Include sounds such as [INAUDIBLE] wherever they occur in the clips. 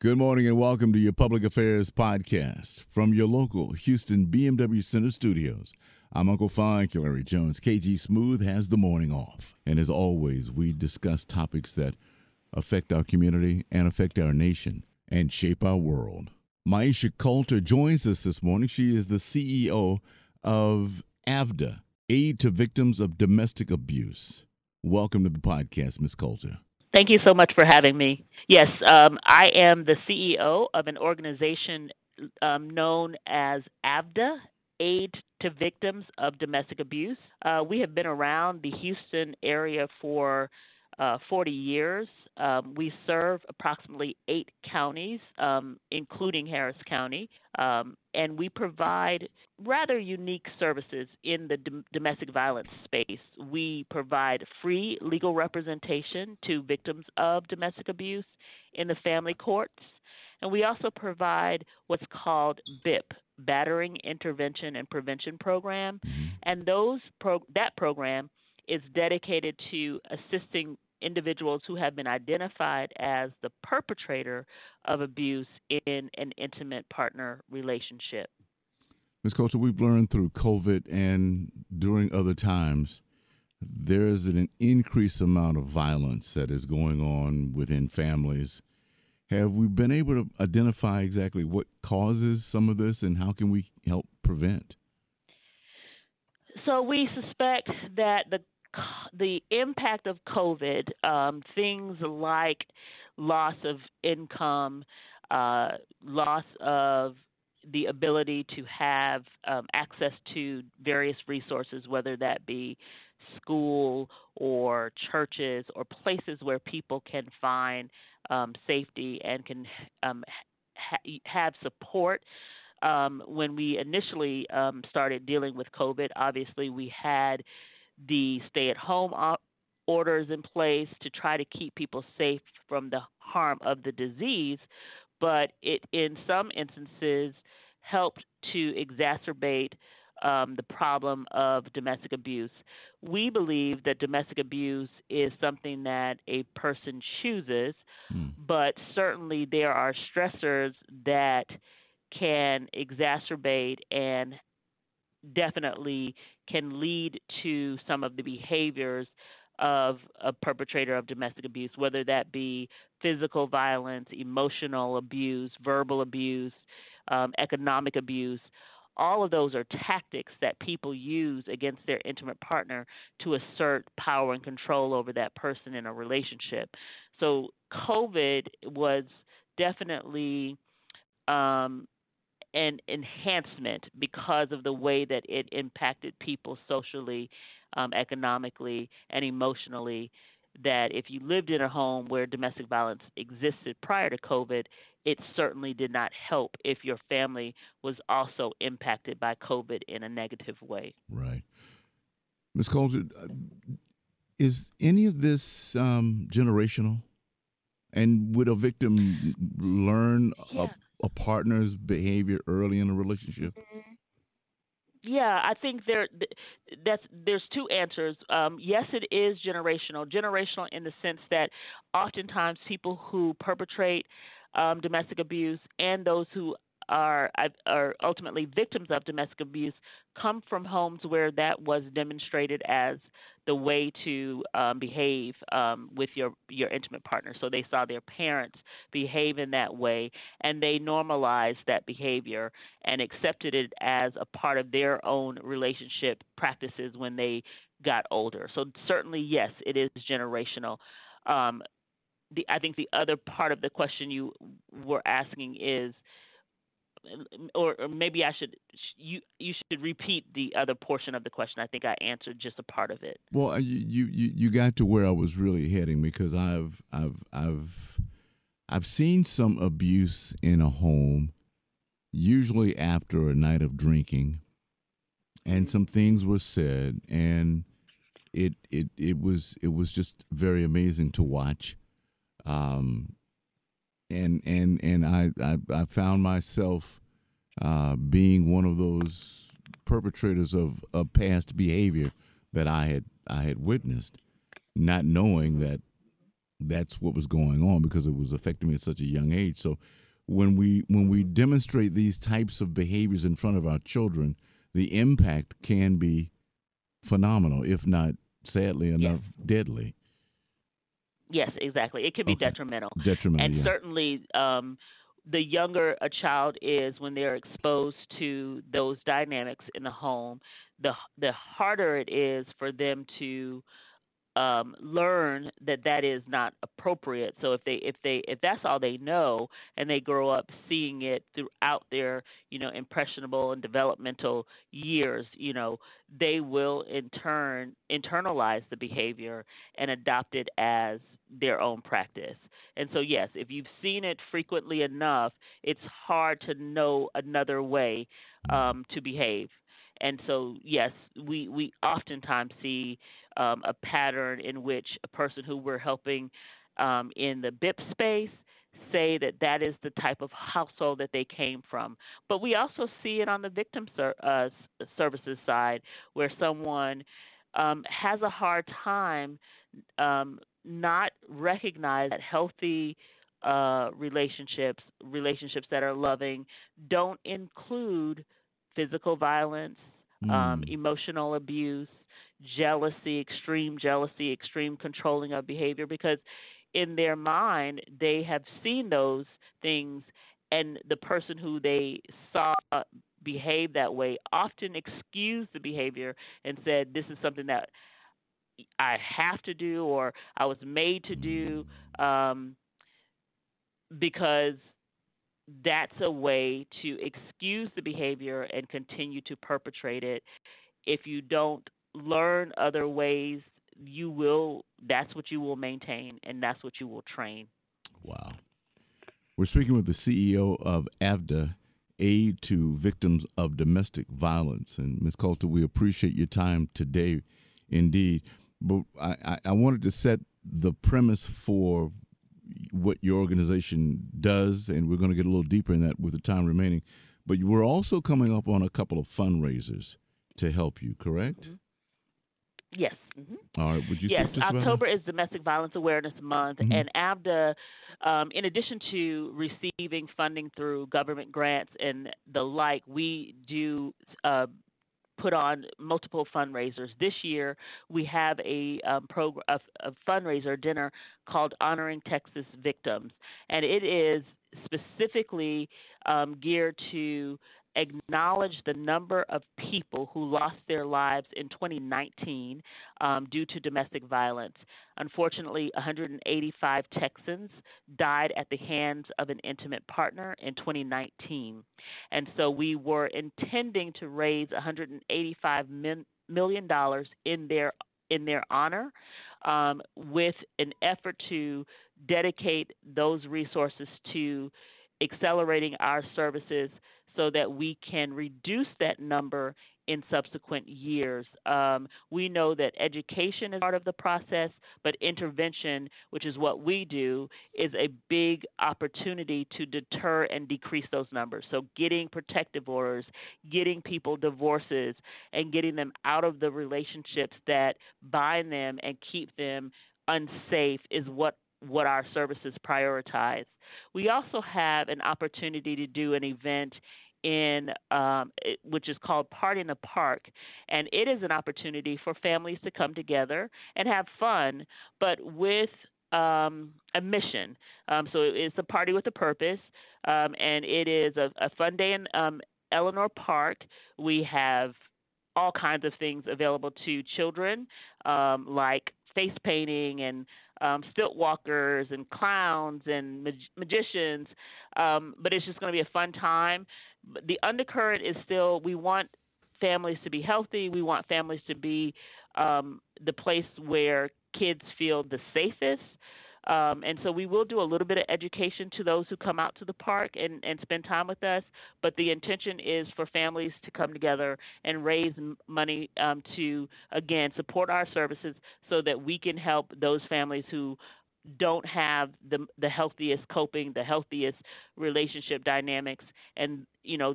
Good morning and welcome to your Public Affairs Podcast from your local Houston BMW Center studios. I'm Uncle Fine, Larry Jones. KG Smooth has the morning off. And as always, we discuss topics that affect our community and affect our nation and shape our world. Maisha Colter joins us this morning. She is the CEO of AVDA, Aid to Victims of Domestic Abuse. Welcome to the podcast, Ms. Colter. Thank you so much for having me. Yes, um, I am the CEO of an organization um, known as AVDA, Aid to Victims of Domestic Abuse. Uh, we have been around the Houston area for uh, 40 years. Um, we serve approximately eight counties, um, including Harris County, um, and we provide rather unique services in the dom- domestic violence space. We provide free legal representation to victims of domestic abuse in the family courts, and we also provide what's called BIP, Battering Intervention and Prevention Program, mm-hmm. and those pro- that program is dedicated to assisting individuals who have been identified as the perpetrator of abuse in an intimate partner relationship. Ms. Colter, we've learned through COVID and during other times there is an increased amount of violence that is going on within families. Have we been able to identify exactly what causes some of this and how can we help prevent? So we suspect that the the impact of COVID, um, things like loss of income, uh, loss of the ability to have um, access to various resources, whether that be school or churches or places where people can find um, safety and can um, ha- have support. Um, when we initially um, started dealing with COVID, obviously we had the stay at home orders in place to try to keep people safe from the harm of the disease, but it in some instances helped to exacerbate um, the problem of domestic abuse. We believe that domestic abuse is something that a person chooses, mm. but certainly there are stressors that can exacerbate and definitely can lead to some of the behaviors of a perpetrator of domestic abuse, whether that be physical violence, emotional abuse, verbal abuse, um, economic abuse. All of those are tactics that people use against their intimate partner to assert power and control over that person in a relationship. So, COVID was definitely um, an enhancement because of the way that it impacted people socially, um, economically, and emotionally. That if you lived in a home where domestic violence existed prior to COVID, it certainly did not help if your family was also impacted by COVID in a negative way. Right. Ms. Colter, uh, is any of this um, generational? And would a victim learn yeah a partner's behavior early in a relationship? Mm-hmm. Yeah, I think there that's there's two answers. Um, yes, it is generational. Generational in the sense that oftentimes people who perpetrate um, domestic abuse and those who are are ultimately victims of domestic abuse come from homes where that was demonstrated as the way to um, behave um, with your your intimate partner. So they saw their parents behave in that way, and they normalized that behavior and accepted it as a part of their own relationship practices when they got older. So certainly, yes, it is generational. Um, the, I think the other part of the question you were asking is or, or maybe I should you you should repeat the other portion of the question. I think I answered just a part of it. Well, uh, you you you got to where I was really heading because I've I've I've I've seen some abuse in a home, usually after a night of drinking, and some things were said, and it it it was it was just very amazing to watch. Um, and and and I I, I found myself uh, being one of those perpetrators of, of past behavior that I had I had witnessed, not knowing that that's what was going on because it was affecting me at such a young age. So when we when we demonstrate these types of behaviors in front of our children, the impact can be phenomenal, if not sadly enough deadly. Yes, exactly. It can be okay. detrimental. Detrimental, and yeah. certainly um, the younger a child is when they're exposed to those dynamics in the home, the the harder it is for them to um, learn that that is not appropriate. So if they if they if that's all they know and they grow up seeing it throughout their you know impressionable and developmental years, you know they will in turn internalize the behavior and adopt it as their own practice. And so yes, if you've seen it frequently enough, it's hard to know another way um, to behave. And so yes, we we oftentimes see um, a pattern in which a person who we're helping um, in the BIP space say that that is the type of household that they came from. But we also see it on the victim ser- uh, services side where someone um, has a hard time um, not recognize that healthy uh, relationships, relationships that are loving, don't include physical violence, mm. um, emotional abuse, jealousy, extreme jealousy, extreme controlling of behavior, because in their mind they have seen those things, and the person who they saw behave that way often excused the behavior and said, "This is something that." I have to do or I was made to do um, because that's a way to excuse the behavior and continue to perpetrate it. If you don't learn other ways, you will that's what you will maintain and that's what you will train. Wow. We're speaking with the CEO of AVDA, Aid to Victims of Domestic Violence. And Ms. Colter, we appreciate your time today indeed. But I, I wanted to set the premise for what your organization does, and we're going to get a little deeper in that with the time remaining. But we're also coming up on a couple of fundraisers to help you, correct? Mm-hmm. Yes. Mm-hmm. All right. Would you yes, October is Domestic Violence Awareness Month, mm-hmm. and AVDA, um, in addition to receiving funding through government grants and the like, we do uh, put on multiple fundraisers. This year, we have a um, program, a, a fundraiser dinner called Honoring Texas Victims, and it is specifically um, geared to acknowledge the number of people who lost their lives in 2019 um, due to domestic violence. Unfortunately, 185 Texans died at the hands of an intimate partner in 2019. And so we were intending to raise 185 million dollars in their in their honor um, with an effort to dedicate those resources to accelerating our services so that we can reduce that number in subsequent years. Um, we know that education is part of the process, but intervention, which is what we do, is a big opportunity to deter and decrease those numbers. So, getting protective orders, getting people divorces, and getting them out of the relationships that bind them and keep them unsafe is what what our services prioritize. We also have an opportunity to do an event in um, which is called Party in the Park, and it is an opportunity for families to come together and have fun, but with um, a mission. Um, so it's a party with a purpose, um, and it is a, a fun day in um, Eleanor Park. We have all kinds of things available to children, um, like face painting and um, stilt walkers and clowns and mag- magicians. Um, but it's just going to be a fun time the undercurrent is still we want families to be healthy. We want families to be um, the place where kids feel the safest. Um, and so we will do a little bit of education to those who come out to the park and, and spend time with us. But the intention is for families to come together and raise money um, to, again, support our services so that we can help those families who don't have the the healthiest coping, the healthiest relationship dynamics, and you know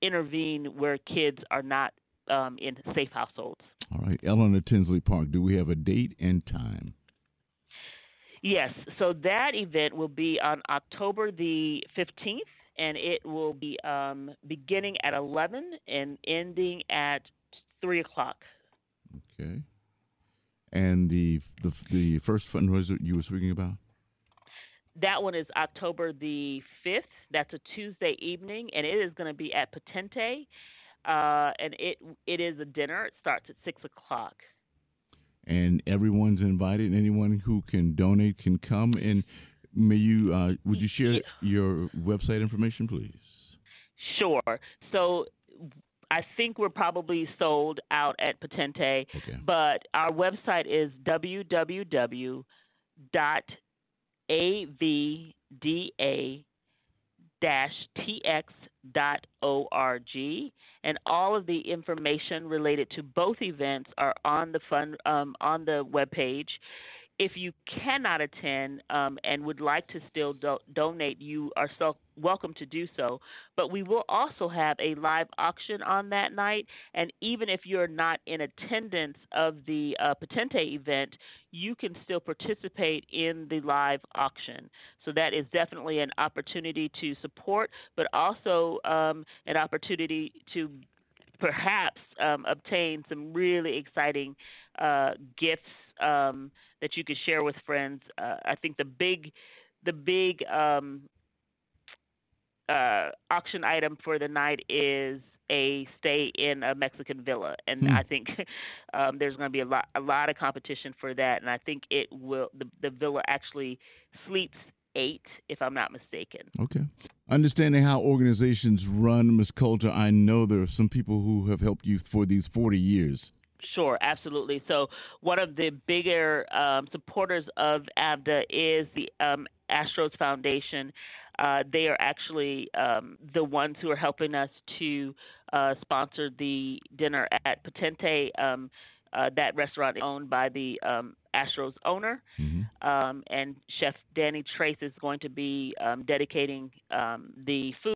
intervene where kids are not um, in safe households. All right, Eleanor Tinsley Park. Do we have a date and time? Yes, so that event will be on October the 15th, and it will be um, beginning at 11 and ending at 3 o'clock. Okay. And the the the first fundraiser you were speaking about? That one is October the 5th. That's a Tuesday evening, and it is going to be at Potente. Uh, and it it is a dinner. It starts at 6 o'clock. And everyone's invited. Anyone who can donate can come. And may you, uh, would you share your website information, please? Sure. So I think we're probably sold out at Potente, Okay. but our website is www.avda-tx.org, and all of the information related to both events are on the fund um, on the webpage. If you cannot attend um, and would like to still do- donate, you are so welcome to do so. But we will also have a live auction on that night, and even if you're not in attendance of the uh, Potente event, you can still participate in the live auction. So that is definitely an opportunity to support, but also um, an opportunity to perhaps um, obtain some really exciting uh, gifts um, that you could share with friends. Uh, I think the big, the big um, uh, auction item for the night is a stay in a Mexican villa, and Hmm. I think [LAUGHS] um, there's going to be a lot, a lot of competition for that. And I think it will. The, the villa actually sleeps eight, if I'm not mistaken. Okay. Understanding how organizations run, Ms. Colter, I know there are some people who have helped you for these 40 years. Sure, absolutely. So, one of the bigger um, supporters of AVDA is the um, Astros Foundation. Uh, they are actually um, the ones who are helping us to uh, sponsor the dinner at Potente. Um, uh, that restaurant is owned by the um, Astros owner, Mhm. um, and Chef Danny Trace is going to be um, dedicating um, the food.